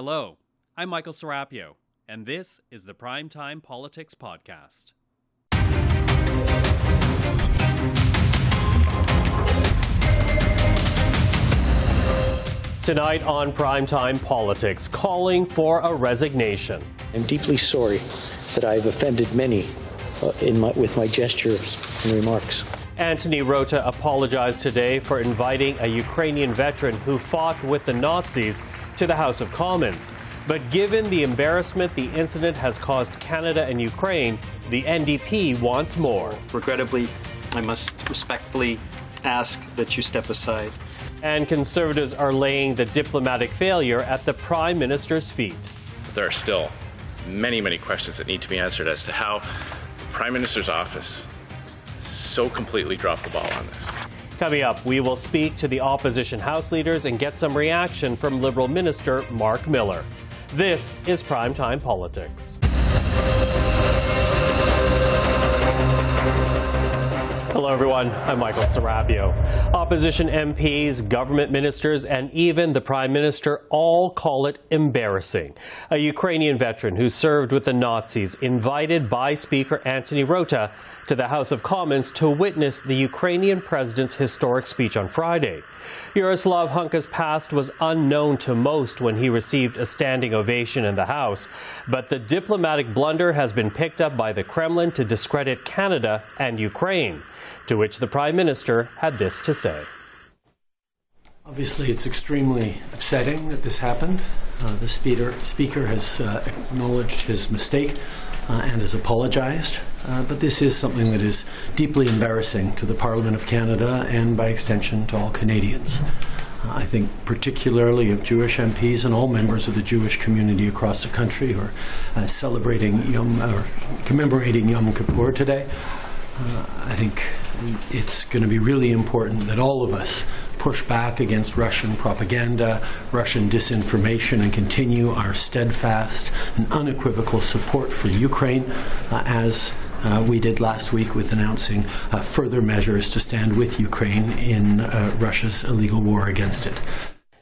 Hello, I'm Michael Serapio, and this is the Primetime Politics Podcast. Tonight on Primetime Politics, calling for a resignation. I'm deeply sorry that I've offended many uh, in my, with my gestures and remarks. Anthony Rota apologized today for inviting a Ukrainian veteran who fought with the Nazis to the House of Commons. But given the embarrassment the incident has caused Canada and Ukraine, the NDP wants more. Regrettably, I must respectfully ask that you step aside. And Conservatives are laying the diplomatic failure at the Prime Minister's feet. There are still many, many questions that need to be answered as to how the Prime Minister's office so completely dropped the ball on this. Coming up, we will speak to the opposition House leaders and get some reaction from Liberal Minister Marc Miller. This is Primetime Politics. Hello, everyone. I'm Michael Serapio. Opposition MPs, government ministers, and even the Prime Minister all call it embarrassing. A Ukrainian veteran who served with the Nazis invited by Speaker Anthony Rota to the House of Commons to witness the Ukrainian president's historic speech on Friday. Yaroslav Hunka's past was unknown to most when he received a standing ovation in the House, but the diplomatic blunder has been picked up by the Kremlin to discredit Canada and Ukraine. To which the Prime Minister had this to say. Obviously, it's extremely upsetting that this happened. Uh, the speaker, speaker has uh, acknowledged his mistake uh, and has apologized. Uh, but this is something that is deeply embarrassing to the Parliament of Canada and, by extension, to all Canadians. Uh, I think particularly of Jewish MPs and all members of the Jewish community across the country who are uh, celebrating Yom, or commemorating Yom Kippur today. I think it's going to be really important that all of us push back against Russian propaganda, Russian disinformation, and continue our steadfast and unequivocal support for Ukraine uh, as uh, we did last week with announcing uh, further measures to stand with Ukraine in uh, Russia's illegal war against it.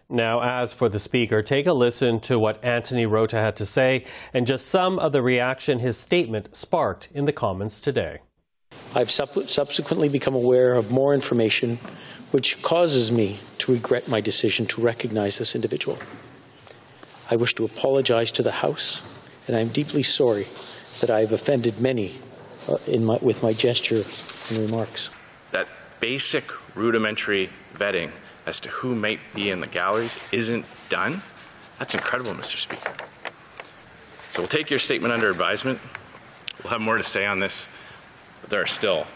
Now, as for the speaker, take a listen to what Anthony Rota had to say and just some of the reaction his statement sparked in the Commons today. I've sub- subsequently become aware of more information which causes me to regret my decision to recognize this individual. I wish to apologize to the House, and I'm deeply sorry that I've offended many uh, my, with my gesture and remarks. That basic rudimentary vetting as to who might be in the galleries isn't done. That's incredible, Mr. Speaker. So we'll take your statement under advisement. We'll have more to say on this there are still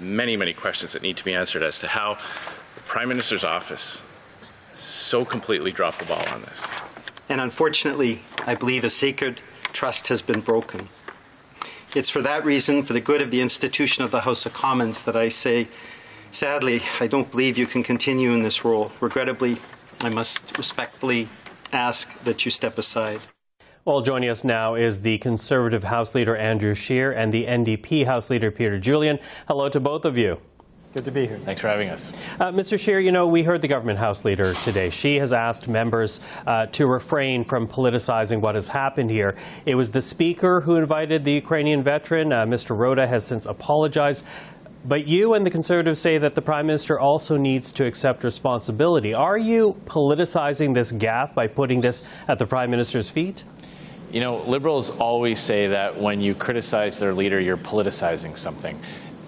many, many questions that need to be answered as to how the Prime Minister's office so completely dropped the ball on this. And unfortunately, I believe a sacred trust has been broken. It's for that reason, for the good of the institution of the House of Commons, that I say, sadly, I don't believe you can continue in this role. Regrettably, I must respectfully ask that you step aside. Well, joining us now is the Conservative House Leader Andrew Scheer and the NDP House Leader Peter Julian. Hello to both of you. Good to be here. Thanks for having us. Uh, Mr. Scheer, you know, we heard the government House Leader today. She has asked members uh, to refrain from politicizing what has happened here. It was the Speaker who invited the Ukrainian veteran. Uh, Mr. Rota has since apologized. But you and the Conservatives say that the Prime Minister also needs to accept responsibility. Are you politicizing this gaffe by putting this at the Prime Minister's feet? You know, liberals always say that when you criticize their leader, you're politicizing something.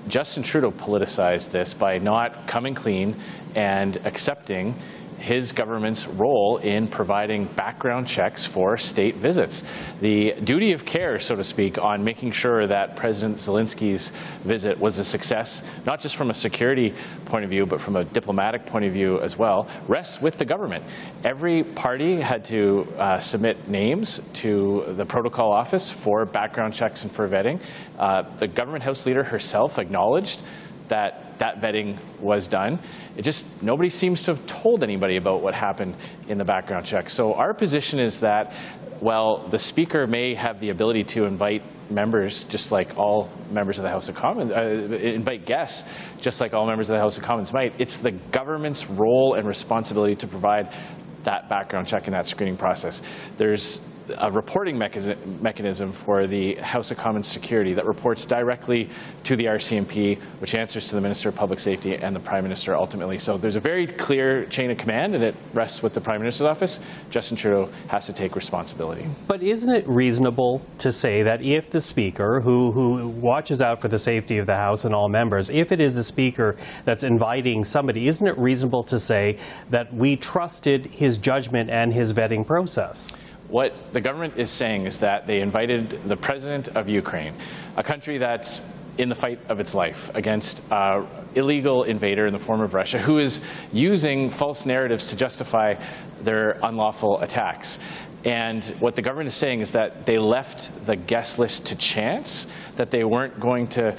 Justin Trudeau politicized this by not coming clean and accepting his government's role in providing background checks for state visits. The duty of care, so to speak, on making sure that President Zelensky's visit was a success, not just from a security point of view, but from a diplomatic point of view as well, rests with the government. Every party had to uh, submit names to the protocol office for background checks and for vetting. Uh, the government House leader herself acknowledged that that vetting was done. It just, nobody seems to have told anybody about what happened in the background check. So our position is that, well, the Speaker may have the ability to invite members, just like all members of the House of Commons, uh, invite guests, just like all members of the House of Commons might. It's the government's role and responsibility to provide that background check and that screening process. There's a reporting mechanism for the House of Commons Security that reports directly to the RCMP, which answers to the Minister of Public Safety and the Prime Minister ultimately. So there's a very clear chain of command, and it rests with the Prime Minister's office. Justin Trudeau has to take responsibility. But isn't it reasonable to say that if the Speaker, who, who watches out for the safety of the House and all members, if it is the Speaker that's inviting somebody, isn't it reasonable to say that we trusted his judgment and his vetting process? What the government is saying is that they invited the president of Ukraine, a country that's in the fight of its life against an illegal invader in the form of Russia who is using false narratives to justify their unlawful attacks. And what the government is saying is that they left the guest list to chance, that they weren't going to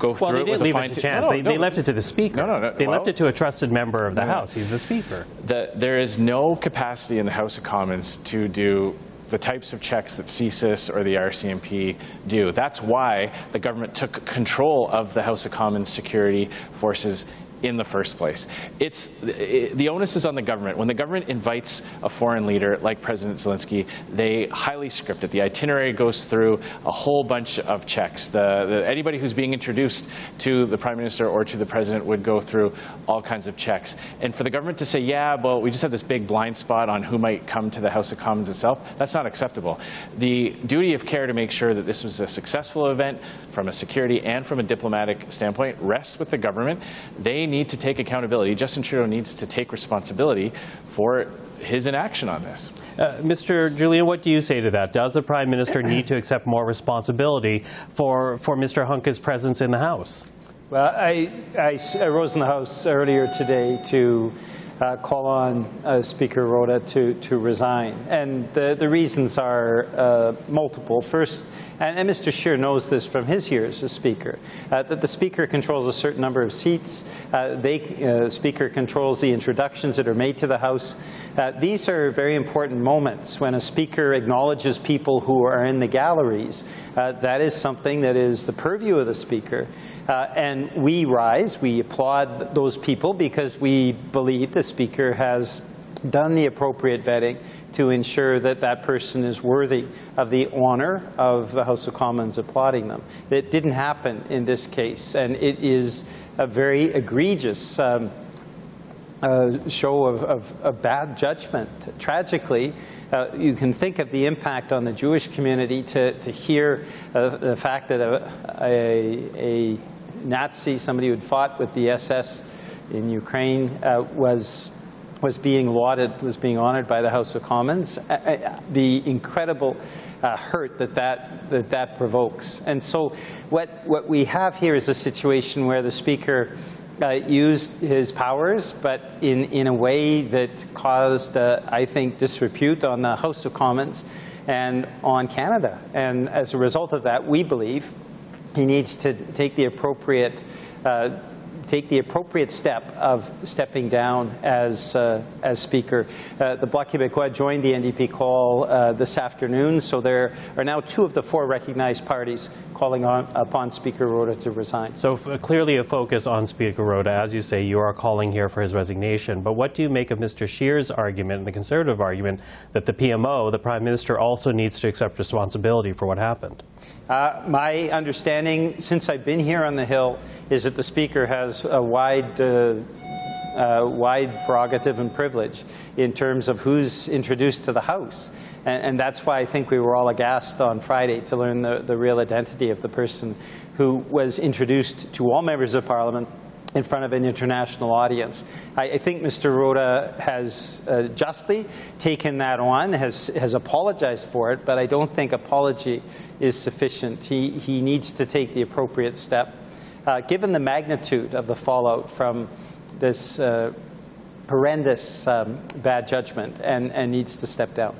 go well, through they it with a fine to chance. No, they, no, they left it to the speaker. No, no, no. They well, left it to a trusted member of the House. He's the speaker. The, there is no capacity in the House of Commons to do the types of checks that CSIS or the RCMP do. That's why the government took control of the House of Commons security forces in the first place. It's, it, the onus is on the government. When the government invites a foreign leader like President Zelensky, they highly script it. The itinerary goes through a whole bunch of checks. The, the, anybody who's being introduced to the Prime Minister or to the President would go through all kinds of checks. And for the government to say, yeah, well, we just have this big blind spot on who might come to the House of Commons itself, that's not acceptable. The duty of care to make sure that this was a successful event from a security and from a diplomatic standpoint rests with the government. They need to take accountability. Justin Trudeau needs to take responsibility for his inaction on this. Uh, Mr. Julian, what do you say to that? Does the Prime Minister need to accept more responsibility for, for Mr. Hunka's presence in the House? Well, I, I, I rose in the House earlier today to uh, call on uh, Speaker Rota to, to resign. And the, the reasons are uh, multiple. First, and, and, Mr. Scheer knows this from his years as Speaker, uh, that the Speaker controls a certain number of seats. Uh, Speaker controls the introductions that are made to the House. these are very important moments when a Speaker acknowledges people who are in the galleries. that is something that is the purview of the Speaker. and we rise, we applaud those people because we believe the Speaker has done the appropriate vetting to ensure that that person is worthy of the honor of the House of Commons applauding them. It didn't happen in this case, and it is a very egregious um, uh, show of, of, of, bad judgment. Tragically, uh, you can think of the impact on the Jewish community to, to hear uh, the fact that a, a, a Nazi, somebody who had fought with the SS, in Ukraine uh, was was being lauded, was being honored by the House of Commons. Uh, uh, the incredible uh, hurt that that, that that provokes. And so what, what we have here is a situation where the Speaker uh, used his powers, but in, in a way that caused, uh, I think, disrepute on the House of Commons and on Canada. And as a result of that, we believe he needs to take the appropriate uh, take the appropriate step of stepping down as, uh, as Speaker. Uh, the Bloc Québécois joined the NDP call uh, this afternoon, so there are now two of the four recognized parties calling on, upon Speaker Rota to resign. So clearly a focus on Speaker Rota. As you say, you are calling here for his resignation. But what do you make of Mr. Scheer's argument and the Conservative argument that the PMO, the Prime Minister, also needs to accept responsibility for what happened? Uh, my understanding, since I've been here on the Hill, is that the Speaker has a wide, uh, uh, wide prerogative and privilege in terms of who's introduced to the House. And, and, that's why I think we were all aghast on Friday to learn the, the real identity of the person who was introduced to all members of Parliament in front of an international audience. I, I think Mr. Rota has uh, justly taken that on, has, has apologized for it, but I don't think apology is sufficient. He, he needs to take the appropriate step. Uh, given the magnitude of the fallout from this uh, horrendous um, bad judgment and, and needs to step down.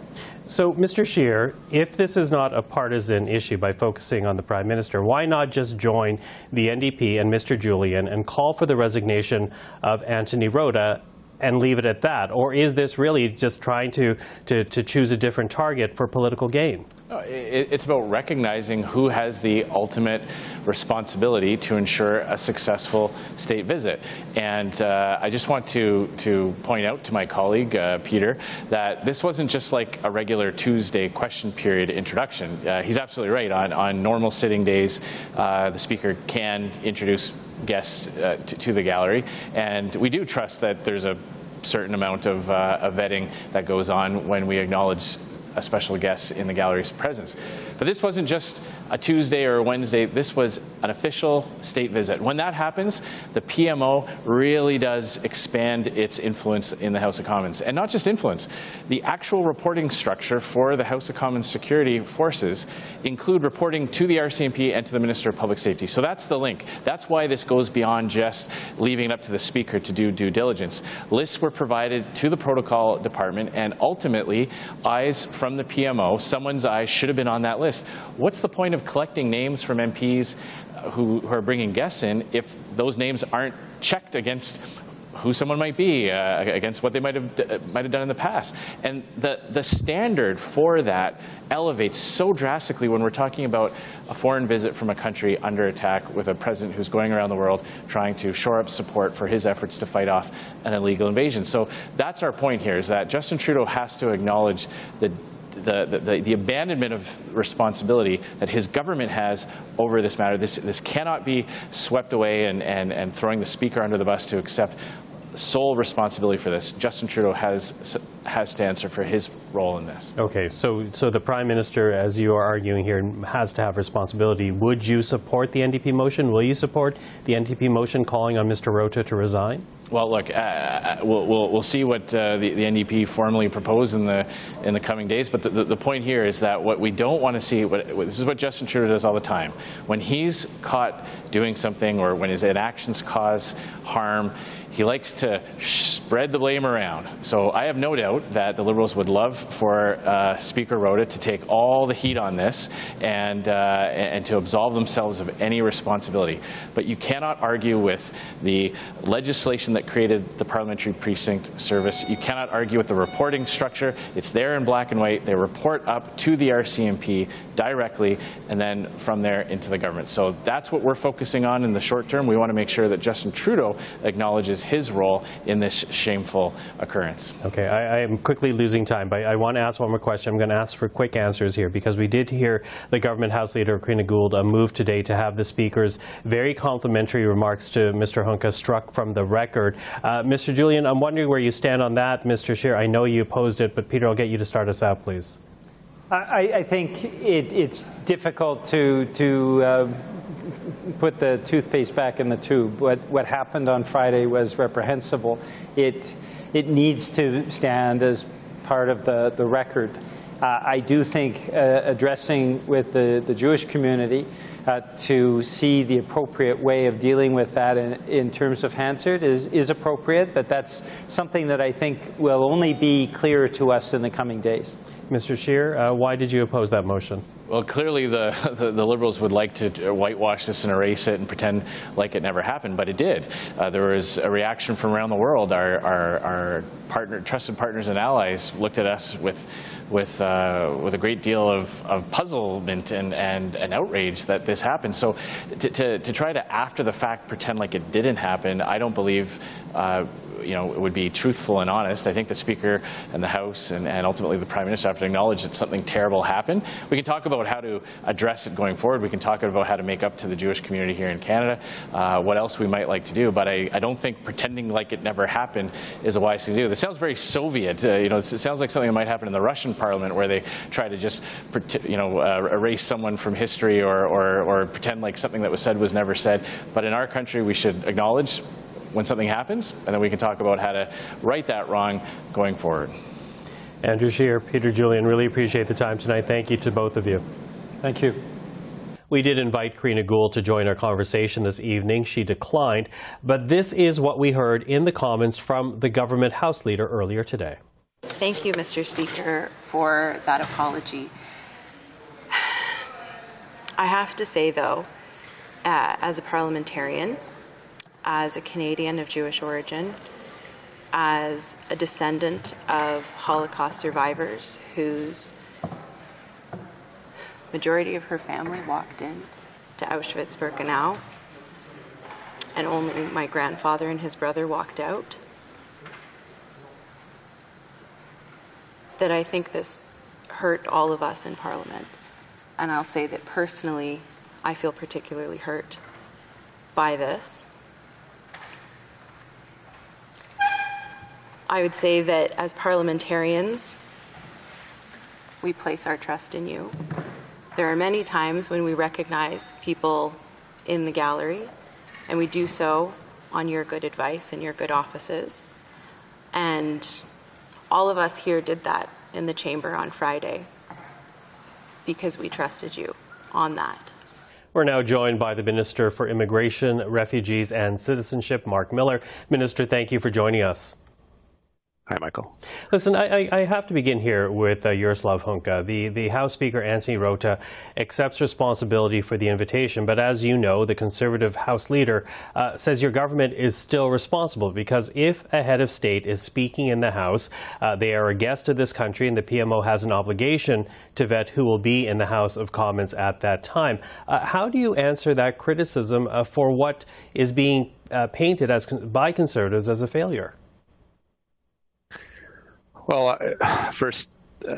So, Mr. Scheer, if this is not a partisan issue by focusing on the Prime Minister, why not just join the NDP and Mr. Julian and call for the resignation of Anthony Rota and leave it at that? Or is this really just trying to, to, to choose a different target for political gain? It's about recognizing who has the ultimate responsibility to ensure a successful state visit. And uh, I just want to, to point out to my colleague, uh, Peter, that this wasn't just like a regular Tuesday question period introduction. Uh, he's absolutely right. On, on normal sitting days, uh, the Speaker can introduce guests uh, to, to the gallery. And we do trust that there's a certain amount of, uh, of vetting that goes on when we acknowledge a special guest in the gallery's presence. But this wasn't just a Tuesday or a Wednesday, this was an official state visit. When that happens, the PMO really does expand its influence in the House of Commons. And not just influence, the actual reporting structure for the House of Commons security forces include reporting to the RCMP and to the Minister of Public Safety. So that's the link. That's why this goes beyond just leaving it up to the Speaker to do due diligence. Lists were provided to the protocol department, and ultimately, eyes from the PMO, someone's eyes should have been on that list. What's the point of collecting names from MPs who, who are bringing guests in if those names aren't checked against who someone might be uh, against what they might have uh, might have done in the past. And the the standard for that elevates so drastically when we're talking about a foreign visit from a country under attack with a president who's going around the world trying to shore up support for his efforts to fight off an illegal invasion. So that's our point here is that Justin Trudeau has to acknowledge the the, the, the, abandonment of responsibility that his government has over this matter. This, this cannot be swept away and, and, and throwing the speaker under the bus to accept sole responsibility for this. Justin Trudeau has has to answer for his role in this. Okay, so so the prime minister, as you are arguing here, has to have responsibility. Would you support the NDP motion? Will you support the NDP motion calling on Mr. Rota to resign? Well, look, uh, uh, we'll, we'll, we'll, see what uh, the, the, NDP formally propose in the in the coming days. But the, the, the point here is that what we don't want to see, what, this is what Justin Trudeau does all the time. When he's caught doing something or when his inactions cause harm, he likes to spread the blame around. So I have no doubt that the Liberals would love for uh, Speaker Rota to take all the heat on this and, uh, and to absolve themselves of any responsibility. But you cannot argue with the legislation that created the Parliamentary Precinct Service. You cannot argue with the reporting structure. It's there in black and white. They report up to the RCMP directly and then from there into the government. So that's what we're focusing on in the short term. We want to make sure that Justin Trudeau acknowledges his role in this shameful occurrence. Okay, I, I am quickly losing time, but I want to ask one more question. I'm going to ask for quick answers here because we did hear the government House Leader, Karina Gould, uh, move today to have the Speaker's very complimentary remarks to Mr. Hunka struck from the record. Uh, Mr. Julian, I'm wondering where you stand on that. Mr. Scheer, I know you opposed it, but Peter, I'll get you to start us out, please. I, I think it, it's difficult to, to uh, put the toothpaste back in the tube. What, what happened on Friday was reprehensible. It, it needs to stand as part of the, the record. Uh, I do think uh, addressing with the, the Jewish community uh, to see the appropriate way of dealing with that in, in terms of Hansard is, is appropriate, but that's something that I think will only be clearer to us in the coming days. Mr. Scheer, uh, why did you oppose that motion? Well, clearly the, the, the, Liberals would like to whitewash this and erase it and pretend like it never happened, but it did. Uh, there was a reaction from around the world. Our, our, our partner, trusted partners and allies looked at us with, with, uh, with a great deal of, of puzzlement and, and, and outrage that this happened. So to, to, to try to, after the fact, pretend like it didn't happen, I don't believe uh, you know, it would be truthful and honest. I think the Speaker and the House and, and ultimately the Prime Minister have to acknowledge that something terrible happened. We can talk about how to address it going forward. We can talk about how to make up to the Jewish community here in Canada, uh, what else we might like to do. But I, I, don't think pretending like it never happened is a wise thing to do. This sounds very Soviet. Uh, you know, it sounds like something that might happen in the Russian Parliament where they try to just, you know, uh, erase someone from history or, or, or pretend like something that was said was never said. But in our country, we should acknowledge when something happens, and then we can talk about how to right that wrong going forward. Andrew Scheer, Peter Julian, really appreciate the time tonight. Thank you to both of you. Thank you. We did invite Karina Gould to join our conversation this evening. She declined, but this is what we heard in the comments from the government House Leader earlier today. Thank you, Mr. Speaker, for that apology. I have to say, though, uh, as a parliamentarian, as a Canadian of Jewish origin, as a descendant of Holocaust survivors whose majority of her family walked in to Auschwitz Birkenau, and only my grandfather and his brother walked out. That I think this hurt all of us in Parliament. And I'll say that personally, I feel particularly hurt by this. I would say that as parliamentarians, we place our trust in you. There are many times when we recognize people in the gallery, and we do so on your good advice and your good offices. And all of us here did that in the chamber on Friday because we trusted you on that. We're now joined by the Minister for Immigration, Refugees and Citizenship, Marc Miller. Minister, thank you for joining us. Hi, Michael. Listen, I, I, have to begin here with uh, Yaroslav Hunka. The, the House Speaker, Anthony Rota, accepts responsibility for the invitation, but as you know, the Conservative House leader uh, says your government is still responsible because if a head of state is speaking in the House, uh, they are a guest of this country, and the PMO has an obligation to vet who will be in the House of Commons at that time. Uh, how do you answer that criticism uh, for what is being uh, painted as by Conservatives as a failure? Well, first, uh,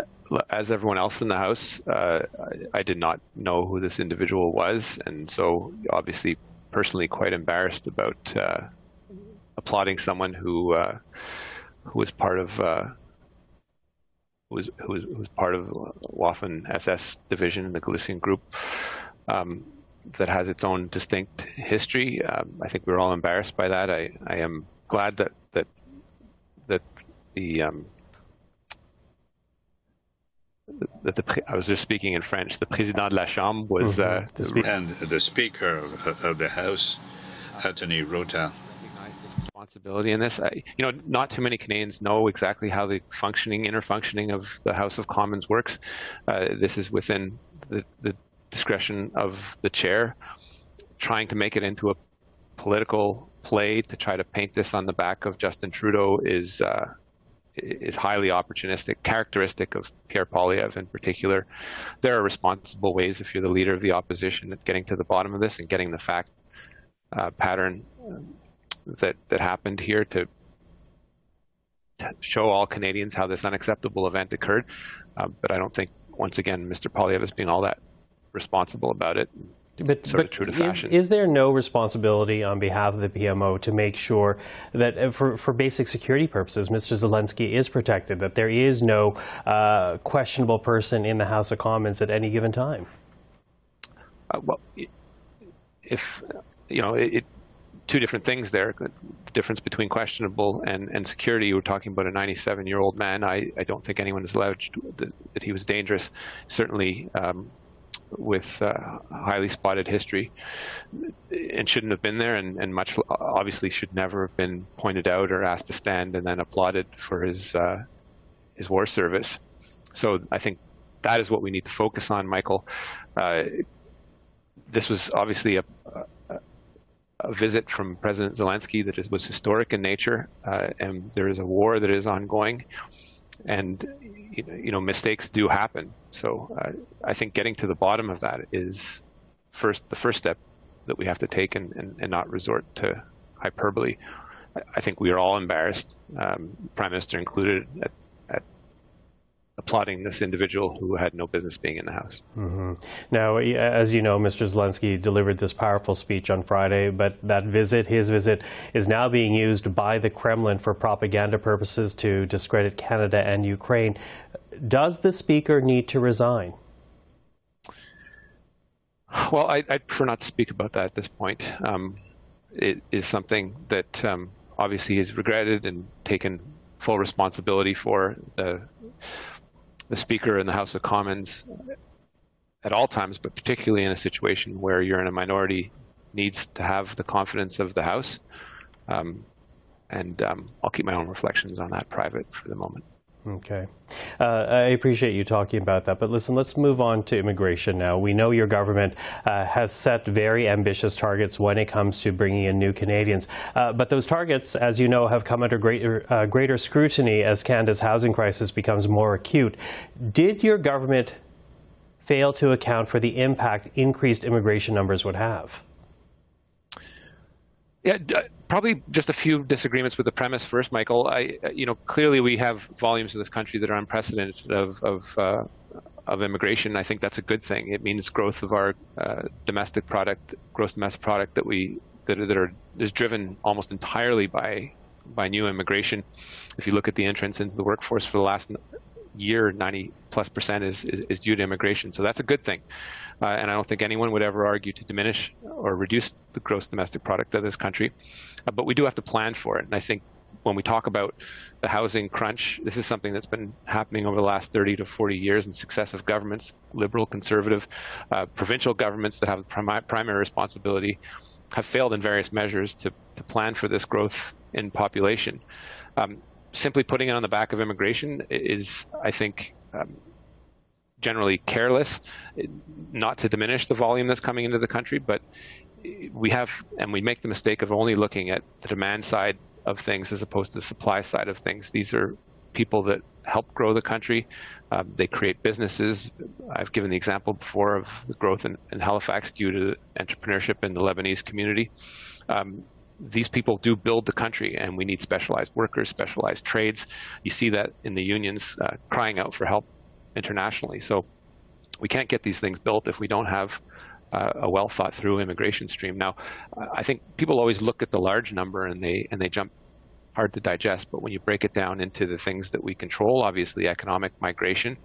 as everyone else in the House, uh, I, I, did not know who this individual was, and so obviously, personally, quite embarrassed about uh, applauding someone who uh, who was part of uh, who was who was, who was part of Waffen SS division in the Galician group. Um, that has its own distinct history. Um, I think we're all embarrassed by that. I, I am glad that that that the um, that the, I was just speaking in French. The président de la Chambre was mm-hmm. uh, the speaker. and the Speaker of, of the House, Anthony Rota. Responsibility in this, I, you know, not too many Canadians know exactly how the functioning, inner functioning of the House of Commons works. Uh, this is within the, the discretion of the chair. Trying to make it into a political play to try to paint this on the back of Justin Trudeau is uh, is highly opportunistic, characteristic of Pierre Poilievre in particular. There are responsible ways, if you're the leader of the opposition, at getting to the bottom of this and getting the fact uh, pattern that that happened here to, show all Canadians how this unacceptable event occurred. Uh, but I don't think, once again, Mr. Poilievre is being all that responsible about it but, sort but is, is, there no responsibility on behalf of the PMO to make sure that uh, for, for basic security purposes, Mr. Zelensky is protected, that there is no uh, questionable person in the House of Commons at any given time? Uh, well, if, you know, it, two different things there. The difference between questionable and, and security. You were talking about a 97 year old man. I, I don't think anyone has alleged that, that he was dangerous. Certainly, um, with uh, highly spotted history and shouldn't have been there and, and, much obviously should never have been pointed out or asked to stand and then applauded for his uh, his war service. So I think that is what we need to focus on, Michael. Uh, this was obviously a, a, a, visit from President Zelensky that is, was historic in nature, uh, and there is a war that is ongoing and you know mistakes do happen. So uh, I think getting to the bottom of that is first the first step that we have to take and, and, and not resort to hyperbole. I think we are all embarrassed, um, Prime Minister included, at applauding this individual who had no business being in the House. Mm-hmm. Now, as you know, Mr. Zelensky delivered this powerful speech on Friday, but that visit, his visit, is now being used by the Kremlin for propaganda purposes to discredit Canada and Ukraine. Does the Speaker need to resign? Well, I, would prefer not to speak about that at this point. Um, it is something that um, obviously he's regretted and taken full responsibility for. The the Speaker in the House of Commons at all times, but particularly in a situation where you're in a minority, needs to have the confidence of the House. Um, and um, I'll keep my own reflections on that private for the moment. Okay. Uh, I appreciate you talking about that. But listen, let's move on to immigration now. We know your government uh, has set very ambitious targets when it comes to bringing in new Canadians. Uh, but those targets, as you know, have come under greater, uh, greater scrutiny as Canada's housing crisis becomes more acute. Did your government fail to account for the impact increased immigration numbers would have? Yeah, probably just a few disagreements with the premise first, Michael. I, you know, clearly we have volumes in this country that are unprecedented of of, uh, of immigration. I think that's a good thing. It means growth of our uh, domestic product, gross domestic product that we that, that are is driven almost entirely by by new immigration. If you look at the entrance into the workforce for the last year, 90 plus percent is, is, is due to immigration. So that's a good thing. Uh, and I don't think anyone would ever argue to diminish or reduce the gross domestic product of this country. Uh, but we do have to plan for it. And I think when we talk about the housing crunch, this is something that's been happening over the last 30 to 40 years in successive governments, liberal, conservative, uh, provincial governments that have prim- primary responsibility have failed in various measures to, to plan for this growth in population. Um, simply putting it on the back of immigration is, I think, um, generally careless, not to diminish the volume that's coming into the country, but we have, and we make the mistake of only looking at the demand side of things as opposed to the supply side of things. These are people that help grow the country. Um, they create businesses. I've given the example before of the growth in, in Halifax due to entrepreneurship in the Lebanese community. Um, these people do build the country, and we need specialized workers, specialized trades. You see that in the unions uh, crying out for help internationally. So we can't get these things built if we don't have uh, a well thought through immigration stream. Now, I think people always look at the large number and they and they jump hard to digest. But when you break it down into the things that we control, obviously economic migration,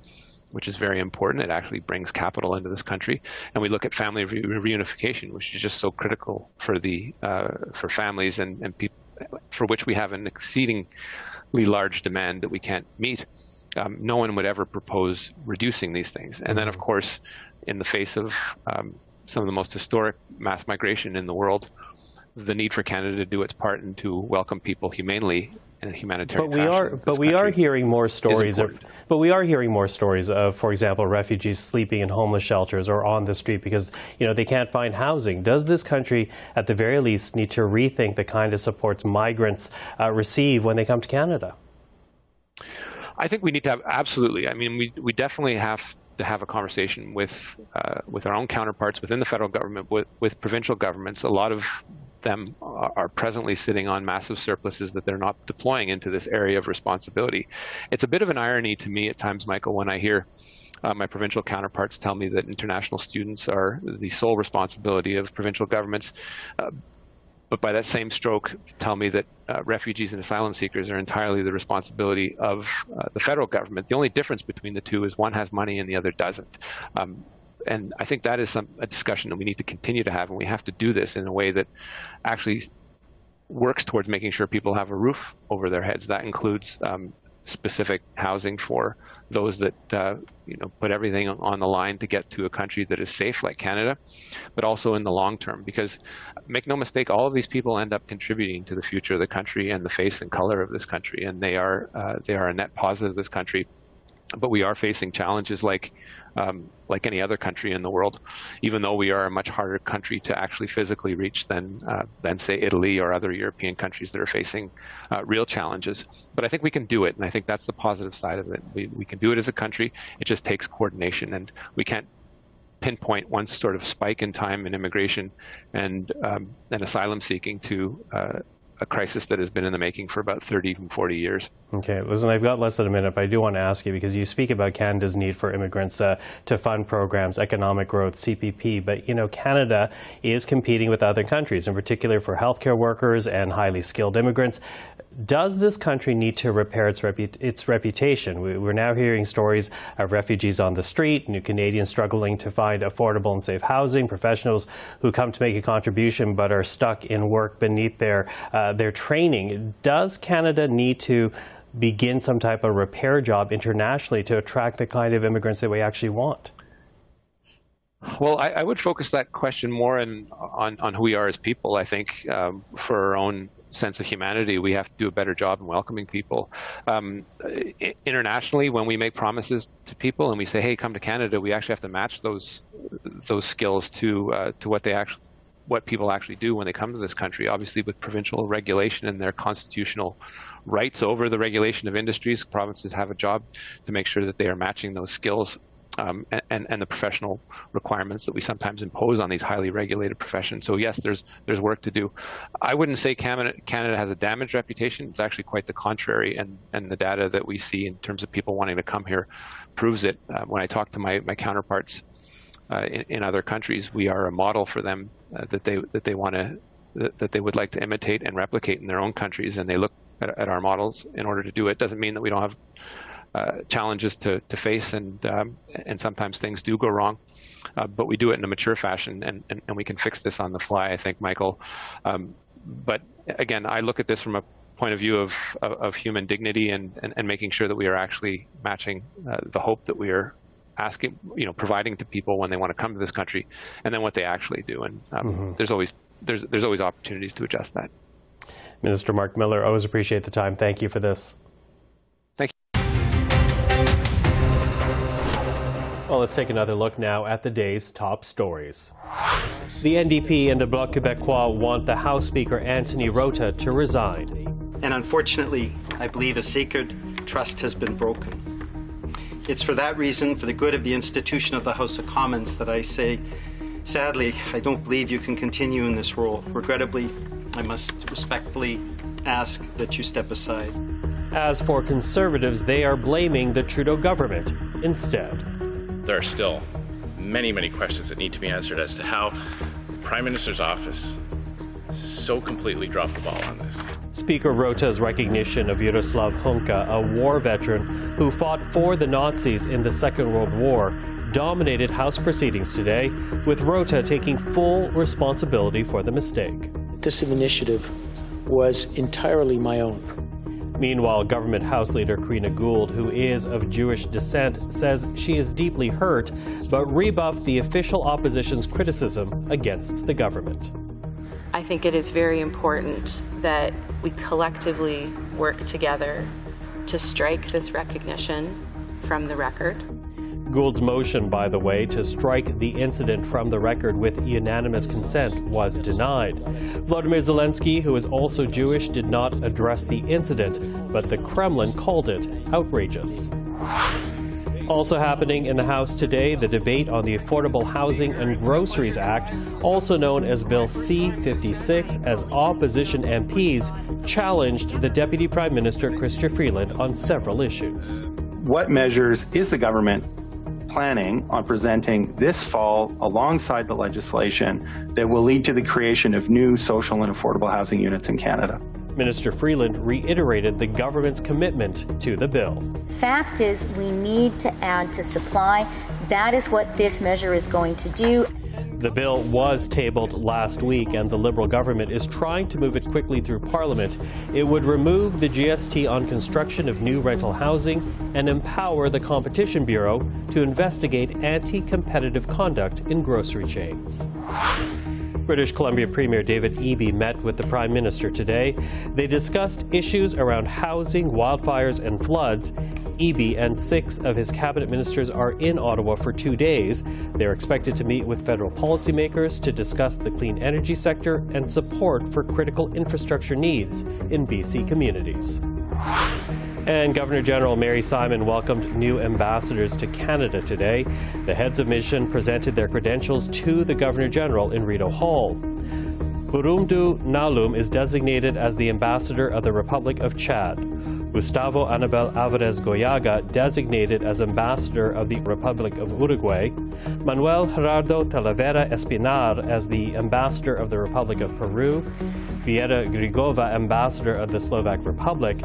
which is very important. It actually brings capital into this country, and we look at family re- reunification, which is just so critical for the uh, for families and and people for which we have an exceedingly large demand that we can't meet. Um, no one would ever propose reducing these things. And then, of course, in the face of um, some of the most historic mass migration in the world, the need for Canada to do its part and to welcome people humanely humanitarian but we are but we are hearing more stories of but we are hearing more stories of for example refugees sleeping in homeless shelters or on the street because you know they can't find housing. Does this country at the very least need to rethink the kind of supports migrants uh, receive when they come to Canada? I think we need to have absolutely. I mean we we definitely have to have a conversation with uh, with our own counterparts within the federal government, with, with provincial governments. A lot of them are presently sitting on massive surpluses that they're not deploying into this area of responsibility. It's a bit of an irony to me at times, Michael, when I hear uh, my provincial counterparts tell me that international students are the sole responsibility of provincial governments. Uh, but by that same stroke, tell me that uh, refugees and asylum seekers are entirely the responsibility of uh, the federal government. The only difference between the two is one has money and the other doesn't. Um, and I think that is some, a discussion that we need to continue to have, and we have to do this in a way that actually works towards making sure people have a roof over their heads. That includes um, specific housing for those that uh, you know put everything on the line to get to a country that is safe, like Canada, but also in the long term. Because make no mistake, all of these people end up contributing to the future of the country and the face and color of this country, and they are uh, they are a net positive of this country. But we are facing challenges like um, like any other country in the world, even though we are a much harder country to actually physically reach than, uh, than say, Italy or other European countries that are facing uh, real challenges. But I think we can do it, and I think that's the positive side of it. We, we can do it as a country. It just takes coordination, and we can't pinpoint one sort of spike in time in immigration and um, and asylum seeking to uh, a crisis that has been in the making for about 30, even 40 years. Okay, listen, I've got less than a minute, but I do want to ask you because you speak about Canada's need for immigrants uh, to fund programs, economic growth, CPP, but you know, Canada is competing with other countries, in particular for healthcare workers and highly skilled immigrants does this country need to repair its, repu- its reputation? We, are now hearing stories of refugees on the street, new Canadians struggling to find affordable and safe housing, professionals who come to make a contribution but are stuck in work beneath their, uh, their training. Does Canada need to begin some type of repair job internationally to attract the kind of immigrants that we actually want? Well, I, I, would focus that question more in, on, on who we are as people. I think um, for our own sense of humanity, we have to do a better job in welcoming people. Um, internationally, when we make promises to people and we say, "Hey, come to Canada," we actually have to match those those skills to uh, to what they actually what people actually do when they come to this country. Obviously, with provincial regulation and their constitutional rights over the regulation of industries, provinces have a job to make sure that they are matching those skills um, and, and the professional requirements that we sometimes impose on these highly regulated professions. So yes, there's there's work to do. I wouldn't say Canada, has a damaged reputation. It's actually quite the contrary, and and the data that we see in terms of people wanting to come here proves it. Uh, when I talk to my my counterparts uh, in, in, other countries, we are a model for them uh, that they that they want to that, that they would like to imitate and replicate in their own countries, and they look at, at our models in order to do it. Doesn't mean that we don't have uh, challenges to, to face, and um, and sometimes things do go wrong. Uh, but we do it in a mature fashion, and, and, and, we can fix this on the fly. I think, Michael. Um, but again, I look at this from a point of view of of, of human dignity and, and, and making sure that we are actually matching uh, the hope that we are asking, you know, providing to people when they want to come to this country, and then what they actually do. And um, mm-hmm. there's always there's there's always opportunities to adjust that. Minister Marc Miller, I always appreciate the time. Thank you for this. Well, let's take another look now at the day's top stories. The NDP and the Bloc Québécois want the House Speaker Anthony Rota to resign. And unfortunately, I believe a sacred trust has been broken. It's for that reason, for the good of the institution of the House of Commons, that I say, sadly, I don't believe you can continue in this role. Regrettably, I must respectfully ask that you step aside. As for Conservatives, they are blaming the Trudeau government instead there are still many, many questions that need to be answered as to how the Prime Minister's office so completely dropped the ball on this. Speaker Rota's recognition of Yaroslav Hunka, a war veteran who fought for the Nazis in the Second World War, dominated House proceedings today, with Rota taking full responsibility for the mistake. This initiative was entirely my own. Meanwhile, government House Leader Karina Gould, who is of Jewish descent, says she is deeply hurt, but rebuffed the official opposition's criticism against the government. I think it is very important that we collectively work together to strike this recognition from the record. Gould's motion, by the way, to strike the incident from the record with unanimous consent was denied. Vladimir Zelensky, who is also Jewish, did not address the incident, but the Kremlin called it outrageous. Also happening in the House today, the debate on the Affordable Housing and Groceries Act, also known as Bill C 56, as opposition MPs challenged the Deputy Prime Minister Chrystia Freeland on several issues. What measures is the government planning on presenting this fall alongside the legislation that will lead to the creation of new social and affordable housing units in Canada. Minister Freeland reiterated the government's commitment to the bill. Fact is, we need to add to supply. That is what this measure is going to do. The bill was tabled last week, and the Liberal government is trying to move it quickly through Parliament. It would remove the GST on construction of new rental housing and empower the Competition Bureau to investigate anti competitive conduct in grocery chains. British Columbia Premier David Eby met with the Prime Minister today. They discussed issues around housing, wildfires, and floods. Eby and six of his cabinet ministers are in Ottawa for two days. They're expected to meet with federal policymakers to discuss the clean energy sector and support for critical infrastructure needs in BC communities. And Governor General Mary Simon welcomed new ambassadors to Canada today. The heads of mission presented their credentials to the Governor General in Rideau Hall. Burundu Nalum is designated as the ambassador of the Republic of Chad. Gustavo Anabel Alvarez Goyoaga designated as ambassador of the Republic of Uruguay. Manuel Gerardo Talavera Espinar as the ambassador of the Republic of Peru. Viera Grigova, ambassador of the Slovak Republic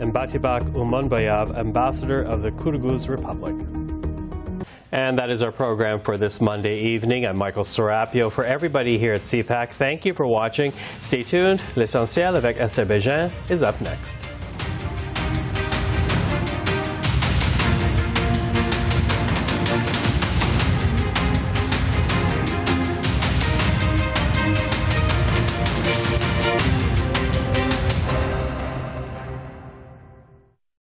and Batibak Umanbayev, ambassador of the Kyrgyz Republic. And that is our program for this Monday evening. I'm Michael Serapio. For everybody here at CPAC, thank you for watching. Stay tuned. L'essentiel avec Esther Bégin is up next.